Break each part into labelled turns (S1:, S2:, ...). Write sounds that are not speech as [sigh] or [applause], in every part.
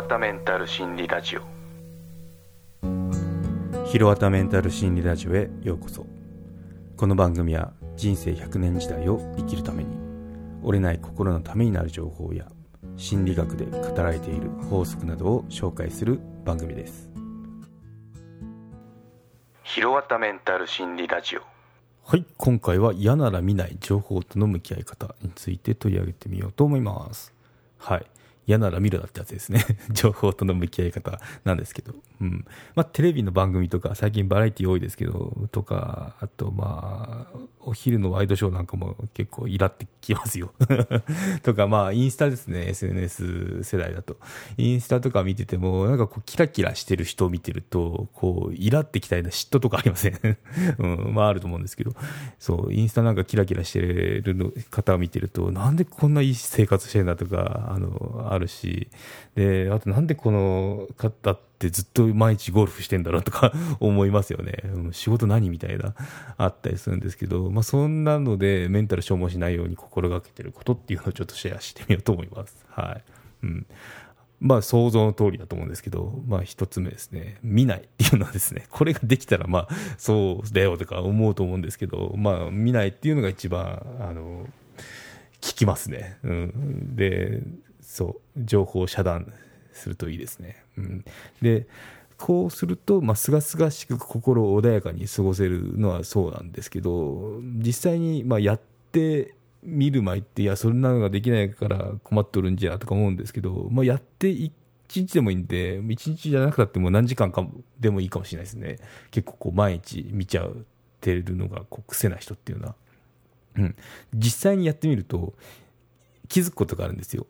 S1: わたメンタル心理ラジオ。
S2: ひろわたメンタル心理ラジオへようこそ。この番組は人生100年時代を生きるために折れない心のためになる情報や心理学で語られている法則などを紹介する番組です。
S1: ひろわたメンタル心理ラジオ。
S2: はい今回は嫌なら見ない情報との向き合い方について取り上げてみようと思います。はい嫌なら見るなってやつですね。[laughs] 情報との向き合い方なんですけど、うん。まあ、テレビの番組とか最近バラエティ多いですけどとかあとまあお昼のワイドショーなんかも結構イラってきますよ。[laughs] とかまあインスタですね。SNS 世代だと。インスタとか見ててもなんかこうキラキラしてる人を見てるとこうイラってきたような嫉妬とかありません？[laughs] うん。まああると思うんですけど。そうインスタなんかキラキラしてる方を見てるとなんでこんないい生活してんだとかあのあるるしであとなんでこの方ってずっと毎日ゴルフしてんだろうとか [laughs] 思いますよね、仕事何みたいなあったりするんですけど、まあ、そんなのでメンタル消耗しないように心がけてることっていうのをちょっとシェアしてみようと思います。はい。うん。まあ想像の通りだと思うんですけど、まあ一つ目ですね、見ないっていうのはですね、これができたらまあそうだよとか思うと思うんですけど、まあ見ないっていうのが一番、あの、聞きますね。うん。で、そう、情報を遮断するといいですね。うん、で、こうすると、ま、すがすがしく心穏やかに過ごせるのはそうなんですけど、実際に、まあ、やってみる前って、いや、そんなのができないから困っとるんじゃとか思うんですけど、まあ、やって一日でもいいんで、一日じゃなくたっても何時間かでもいいかもしれないですね。結構こう毎日見ちゃうてるのがこう癖な人っていうのは。うん。実際にやってみると気づくことがあるんですよ。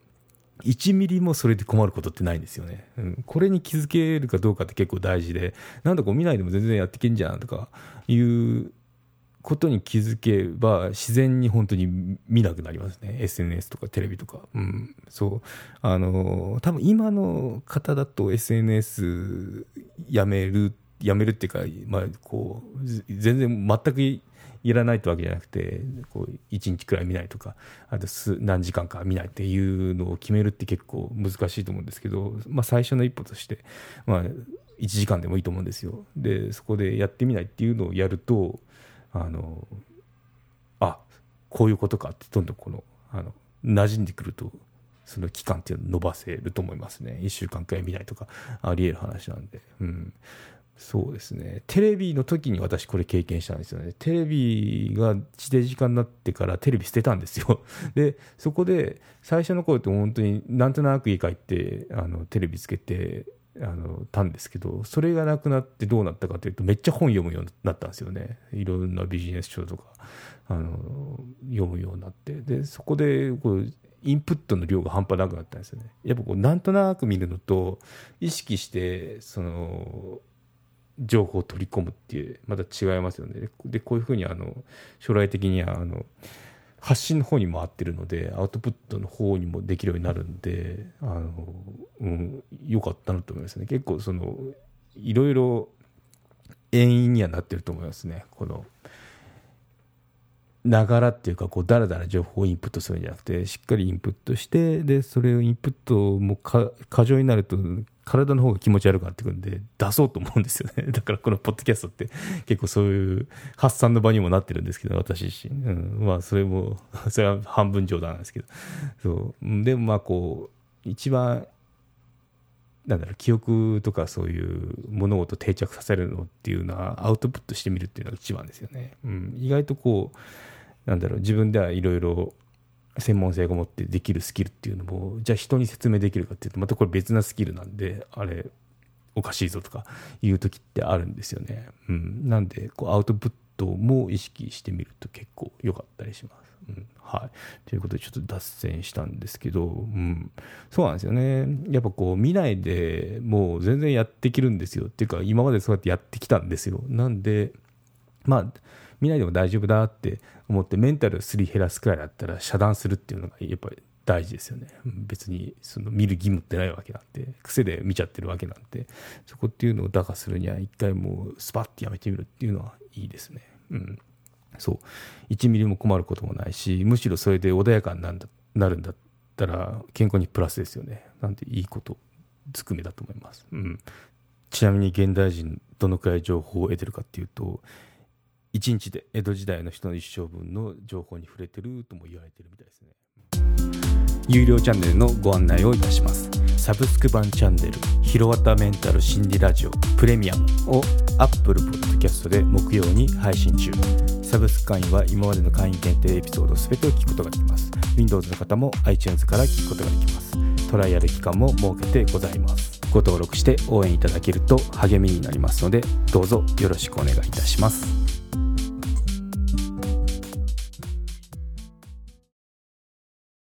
S2: 1ミリもそれで困ることってないんですよね、うん、これに気づけるかどうかって結構大事でなんだこう見ないでも全然やってけんじゃんとかいうことに気づけば自然に本当に見なくなりますね。SNS とかテレビとか、うん、そう。あの多分今の方だと SNS やめるやめるっていうか、まあ、こう全然全くいらないってわけじゃなくてこう1日くらい見ないとかあと何時間か見ないっていうのを決めるって結構難しいと思うんですけど、まあ、最初の一歩として、まあ、1時間でもいいと思うんですよ。でそこでやってみないっていうのをやるとあのあこういうことかってどんどんこのあの馴染んでくるとその期間っていうのを伸ばせると思いますね。1週間くらい見ないとかありえる話なんで、うん、そうですね。テレビの時に私これ経験したんですよね。テレビが地デジ化になってからテレビ捨てたんですよ。[laughs] で、そこで最初の頃って本当になんとなく家帰ってあのテレビつけてあのたんですけど、それがなくなってどうなったかというとめっちゃ本読むようになったんですよね。いろんなビジネス書とかあの読むようになって。で、そこでこうインプットの量が半端なくなったんですよね。やっぱこうなんとなく見るのと意識してその情報を取り込むっていうまた違いますよね。でこういうふうにあの将来的にはあの発信の方に回ってるのでアウトプットの方にもできるようになるんであの、うん、よかったなと思いますね。結構そのいろいろ遠因にはなってると思いますね。このながらっていうかこうだらだら情報をインプットするんじゃなくてしっかりインプットしてでそれをインプットも過剰になると体の方が気持ち悪くなってくるんで、出そうと思うんですよね。[laughs] だからこのポッドキャストって結構そういう発散の場にもなってるんですけど、私自身。うん、まあそれも、[laughs] それは半分冗談なんですけど。そう。でもまあこう、一番、なんだろう、記憶とかそういう物事定着させるのっていうのはアウトプットしてみるっていうのが一番ですよね。うん。意外とこう、なんだろう、自分ではいろいろ専門性が持ってできるスキルっていうのもじゃあ人に説明できるかっていうとまたこれ別なスキルなんであれおかしいぞとかいう時ってあるんですよね。うん、なんでこうアウトプットも意識してみると結構良かったりします。うん、はい。ということでちょっと脱線したんですけど、うん、そうなんですよね。やっぱこう見ないでもう全然やっていけるんですよ。っていうか今までそうやってやってきたんですよ。なんで、まあ見ないでも大丈夫だって思ってメンタルすり減らすくらいだったら遮断するっていうのがやっぱり大事ですよね。別にその見る義務ってないわけなんで癖で見ちゃってるわけなんでそこっていうのを打破するには一回もうスパッてやめてみるっていうのはいいですね。うん。そう。1ミリも困ることもないしむしろそれで穏やかになるんだったら健康にプラスですよね。なんていいことずくめだと思います、うん、ちなみに現代人どのくらい情報を得てるかっていうと1日で江戸時代の人の一生分の情報に触れてるとも言われてるみたいですね。有料チャンネルのご案内をいたします。サブスク版チャンネル「ひろわたメンタル心理ラジオプレミアム」を Apple Podcast で木曜に配信中。サブスク会員は今までの会員限定エピソード全てを聞くことができます。Windows の方も iTunes から聞くことができます。トライアル期間も設けてございます。ご登録して応援いただけると励みになりますのでどうぞよろしくお願いいたします。